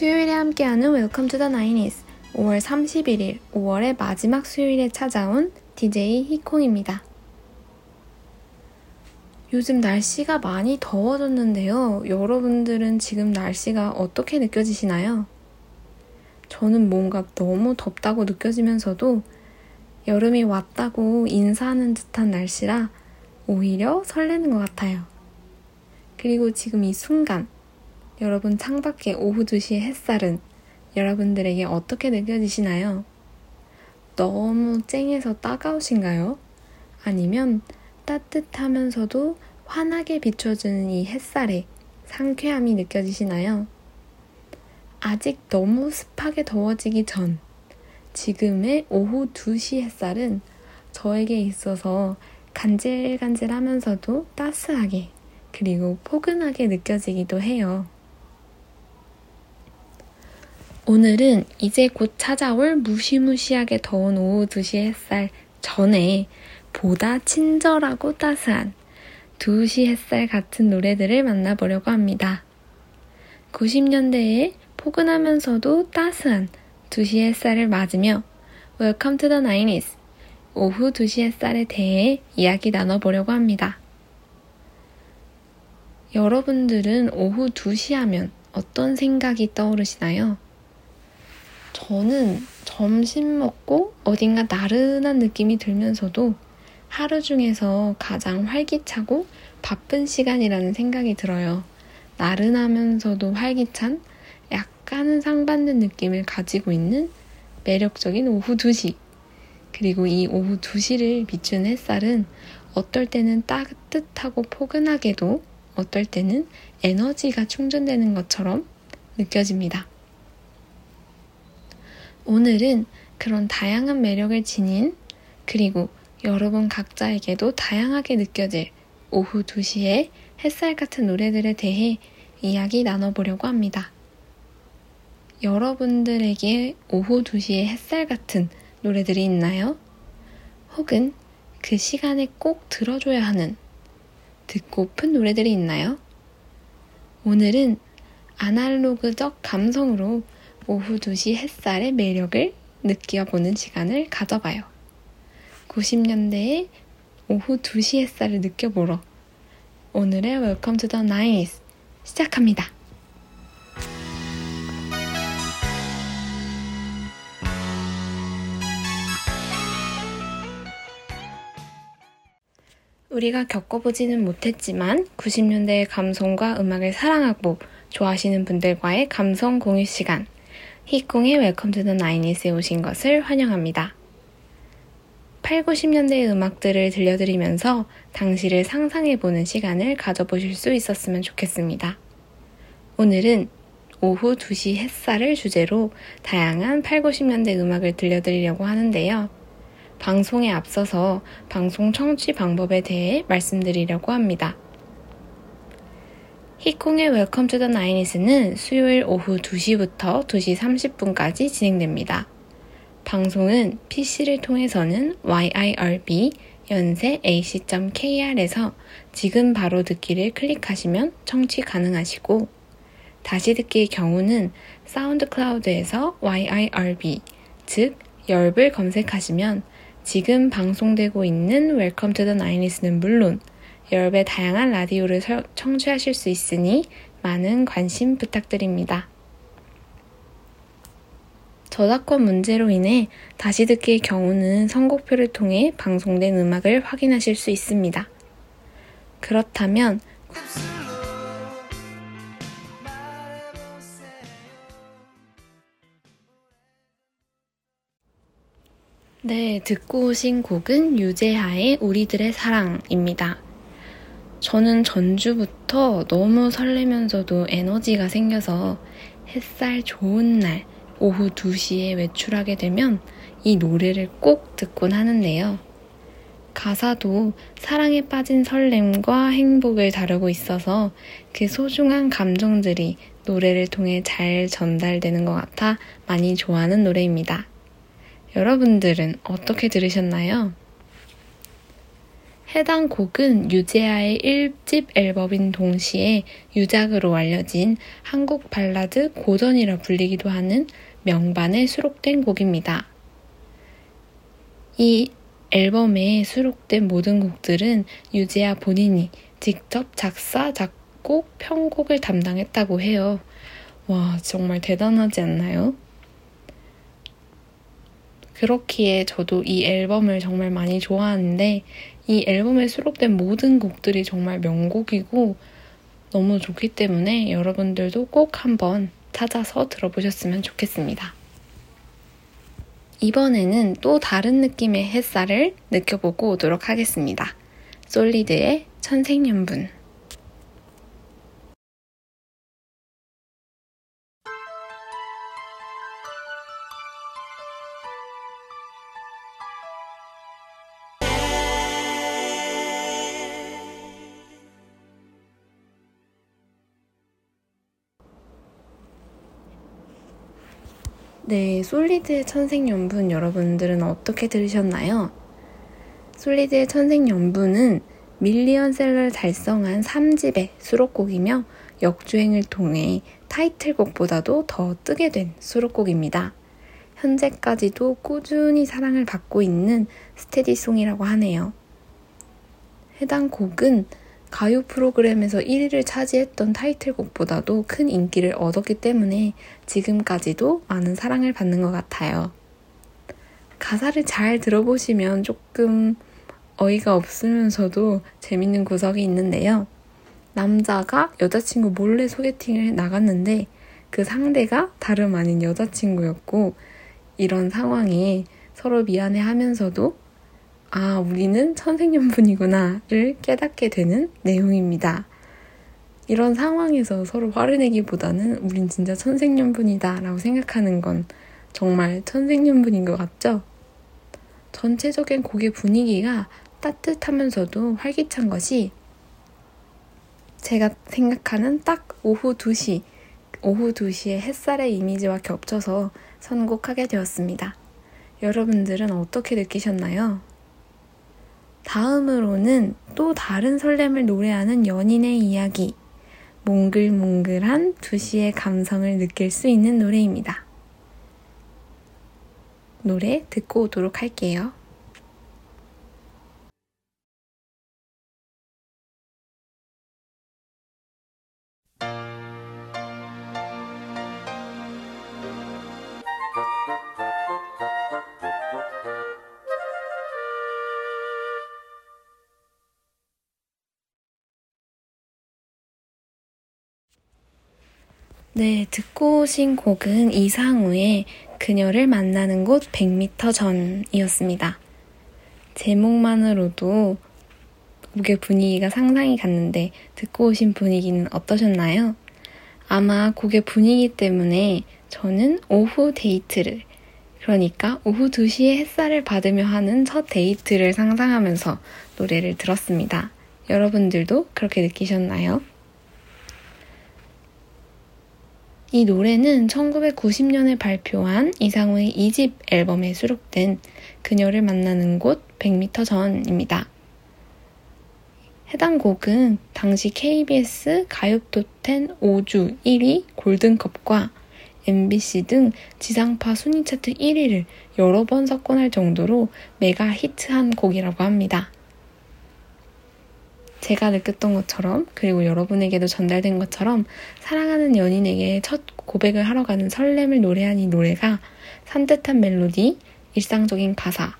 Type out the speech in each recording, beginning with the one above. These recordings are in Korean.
수요일에 함께하는 Welcome to the 90's 5월 31일 5월의 마지막 수요일에 찾아온 DJ 히콩입니다. 요즘 날씨가 많이 더워졌는데요. 여러분들은 지금 날씨가 어떻게 느껴지시나요? 저는 뭔가 너무 덥다고 느껴지면서도 여름이 왔다고 인사하는 듯한 날씨라 오히려 설레는 것 같아요. 그리고 지금 이 순간 여러분 창밖에 오후 2시의 햇살은 여러분들에게 어떻게 느껴지시나요? 너무 쨍해서 따가우신가요? 아니면 따뜻하면서도 환하게 비춰주는 이 햇살에 상쾌함이 느껴지시나요? 아직 너무 습하게 더워지기 전 지금의 오후 2시 햇살은 저에게 있어서 간질간질 하면서도 따스하게 그리고 포근하게 느껴지기도 해요. 오늘은 이제 곧 찾아올 무시무시하게 더운 오후 2시 햇살 전에 보다 친절하고 따스한 2시 햇살 같은 노래들을 만나보려고 합니다. 90년대에 포근하면서도 따스한 2시 햇살을 맞으며 Welcome to the 90s 오후 2시 햇살에 대해 이야기 나눠보려고 합니다. 여러분들은 오후 2시 하면 어떤 생각이 떠오르시나요? 저는 점심 먹고 어딘가 나른한 느낌이 들면서도 하루 중에서 가장 활기차고 바쁜 시간이라는 생각이 들어요. 나른하면서도 활기찬 약간은 상받는 느낌을 가지고 있는 매력적인 오후 2시. 그리고 이 오후 2시를 비춘 햇살은 어떨 때는 따뜻하고 포근하게도 어떨 때는 에너지가 충전되는 것처럼 느껴집니다. 오늘은 그런 다양한 매력을 지닌 그리고 여러분 각자에게도 다양하게 느껴질 오후 2시에 햇살 같은 노래들에 대해 이야기 나눠보려고 합니다. 여러분들에게 오후 2시에 햇살 같은 노래들이 있나요? 혹은 그 시간에 꼭 들어줘야 하는 듣고픈 노래들이 있나요? 오늘은 아날로그적 감성으로 오후 2시 햇살의 매력을 느껴보는 시간을 가져봐요. 90년대의 오후 2시 햇살을 느껴보러 오늘의 Welcome to the Nice 시작합니다. 우리가 겪어보지는 못했지만 90년대의 감성과 음악을 사랑하고 좋아하시는 분들과의 감성 공유 시간 히콩의 Welcome to the Nineties에 오신 것을 환영합니다. 8, 90년대의 음악들을 들려드리면서 당시를 상상해보는 시간을 가져보실 수 있었으면 좋겠습니다. 오늘은 오후 2시 햇살을 주제로 다양한 8, 90년대 음악을 들려드리려고 하는데요. 방송에 앞서서 방송 청취 방법에 대해 말씀드리려고 합니다. 히콩의 Welcome to the Nineties는 수요일 오후 2시부터 2시 30분까지 진행됩니다. 방송은 PC를 통해서는 YIRB 연세 ac.kr에서 지금 바로 듣기를 클릭하시면 청취 가능하시고 다시 듣기의 경우는 SoundCloud에서 YIRB 즉 열을 검색하시면 지금 방송되고 있는 Welcome to the Nineties는 물론 열배 다양한 라디오를 청취하실 수 있으니 많은 관심 부탁드립니다. 저작권 문제로 인해 다시 듣기의 경우는 선곡표를 통해 방송된 음악을 확인하실 수 있습니다. 그렇다면 네, 듣고 오신 곡은 유재하의 우리들의 사랑입니다. 저는 전주부터 너무 설레면서도 에너지가 생겨서 햇살 좋은 날 오후 2시에 외출하게 되면 이 노래를 꼭 듣곤 하는데요. 가사도 사랑에 빠진 설렘과 행복을 다루고 있어서 그 소중한 감정들이 노래를 통해 잘 전달되는 것 같아 많이 좋아하는 노래입니다. 여러분들은 어떻게 들으셨나요? 해당 곡은 유재하의 1집 앨범인 동시에 유작으로 알려진 한국 발라드 고전이라 불리기도 하는 명반에 수록된 곡입니다. 이 앨범에 수록된 모든 곡들은 유재하 본인이 직접 작사, 작곡, 편곡을 담당했다고 해요. 와, 정말 대단하지 않나요? 그렇기에 저도 이 앨범을 정말 많이 좋아하는데 이 앨범에 수록된 모든 곡들이 정말 명곡이고 너무 좋기 때문에 여러분들도 꼭 한번 찾아서 들어보셨으면 좋겠습니다. 이번에는 또 다른 느낌의 햇살을 느껴보고 오도록 하겠습니다. 솔리드의 천생연분. 네, 솔리드의 천생연분 여러분들은 어떻게 들으셨나요? 솔리드의 천생연분은 밀리언셀러를 달성한 3집의 수록곡이며 역주행을 통해 타이틀곡보다도 더 뜨게 된 수록곡입니다. 현재까지도 꾸준히 사랑을 받고 있는 스테디송이라고 하네요. 해당 곡은 가요 프로그램에서 1위를 차지했던 타이틀곡보다도 큰 인기를 얻었기 때문에 지금까지도 많은 사랑을 받는 것 같아요. 가사를 잘 들어보시면 조금 어이가 없으면서도 재밌는 구석이 있는데요. 남자가 여자친구 몰래 소개팅을 나갔는데 그 상대가 다름 아닌 여자친구였고 이런 상황에 서로 미안해 하면서도 아, 우리는 천생연분이구나를 깨닫게 되는 내용입니다. 이런 상황에서 서로 화를 내기보다는 우린 진짜 천생연분이다 라고 생각하는 건 정말 천생연분인 것 같죠? 전체적인 곡의 분위기가 따뜻하면서도 활기찬 것이 제가 생각하는 딱 오후 2시, 오후 2시의 햇살의 이미지와 겹쳐서 선곡하게 되었습니다. 여러분들은 어떻게 느끼셨나요? 다음으로는 또 다른 설렘을 노래하는 연인의 이야기. 몽글몽글한 두시의 감성을 느낄 수 있는 노래입니다. 노래 듣고 오도록 할게요. 네, 듣고 오신 곡은 이상우의 그녀를 만나는 곳 100m 전이었습니다. 제목만으로도 곡의 분위기가 상상이 갔는데 듣고 오신 분위기는 어떠셨나요? 아마 곡의 분위기 때문에 저는 오후 데이트를 그러니까 오후 2시에 햇살을 받으며 하는 첫 데이트를 상상하면서 노래를 들었습니다. 여러분들도 그렇게 느끼셨나요? 이 노래는 1990년에 발표한 이상우의 2집 앨범에 수록된 그녀를 만나는 곳 100m 전입니다. 해당 곡은 당시 KBS 가요톱10 5주 1위 골든컵과 MBC 등 지상파 순위 차트 1위를 여러 번 석권할 정도로 메가 히트한 곡이라고 합니다. 제가 느꼈던 것처럼 그리고 여러분에게도 전달된 것처럼 사랑하는 연인에게 첫 고백을 하러 가는 설렘을 노래한 이 노래가 산뜻한 멜로디, 일상적인 가사가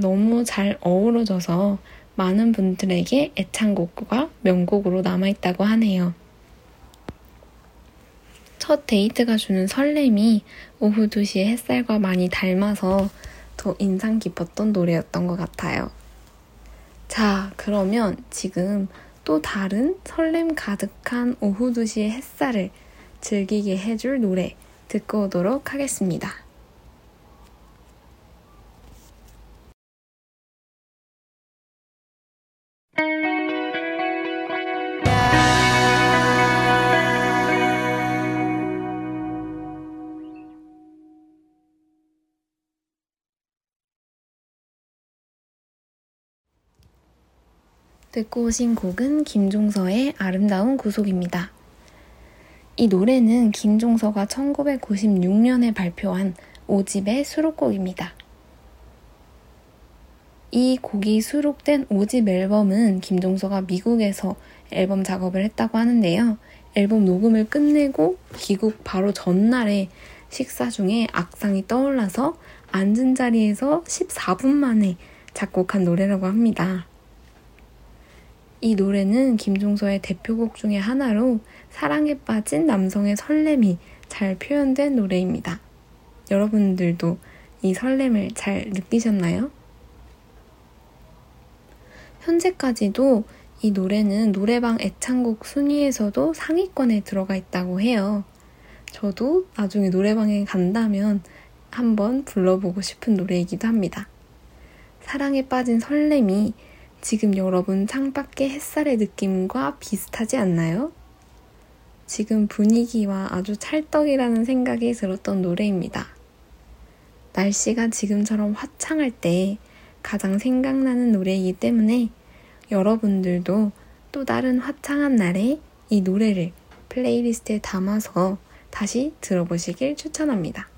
너무 잘 어우러져서 많은 분들에게 애창곡과 명곡으로 남아있다고 하네요. 첫 데이트가 주는 설렘이 오후 2시의 햇살과 많이 닮아서 더 인상 깊었던 노래였던 것 같아요. 자, 그러면 지금 또 다른 설렘 가득한 오후 2시의 햇살을 즐기게 해줄 노래 듣고 오도록 하겠습니다. 듣고 오신 곡은 김종서의 아름다운 구속입니다. 이 노래는 김종서가 1996년에 발표한 5집의 수록곡입니다. 이 곡이 수록된 5집 앨범은 김종서가 미국에서 앨범 작업을 했다고 하는데요. 앨범 녹음을 끝내고 귀국 바로 전날에 식사 중에 악상이 떠올라서 앉은 자리에서 14분 만에 작곡한 노래라고 합니다. 이 노래는 김종서의 대표곡 중의 하나로 사랑에 빠진 남성의 설렘이 잘 표현된 노래입니다. 여러분들도 이 설렘을 잘 느끼셨나요? 현재까지도 이 노래는 노래방 애창곡 순위에서도 상위권에 들어가 있다고 해요. 저도 나중에 노래방에 간다면 한번 불러보고 싶은 노래이기도 합니다. 사랑에 빠진 설렘이 지금 여러분 창밖의 햇살의 느낌과 비슷하지 않나요? 지금 분위기와 아주 찰떡이라는 생각이 들었던 노래입니다. 날씨가 지금처럼 화창할 때 가장 생각나는 노래이기 때문에 여러분들도 또 다른 화창한 날에 이 노래를 플레이리스트에 담아서 다시 들어보시길 추천합니다.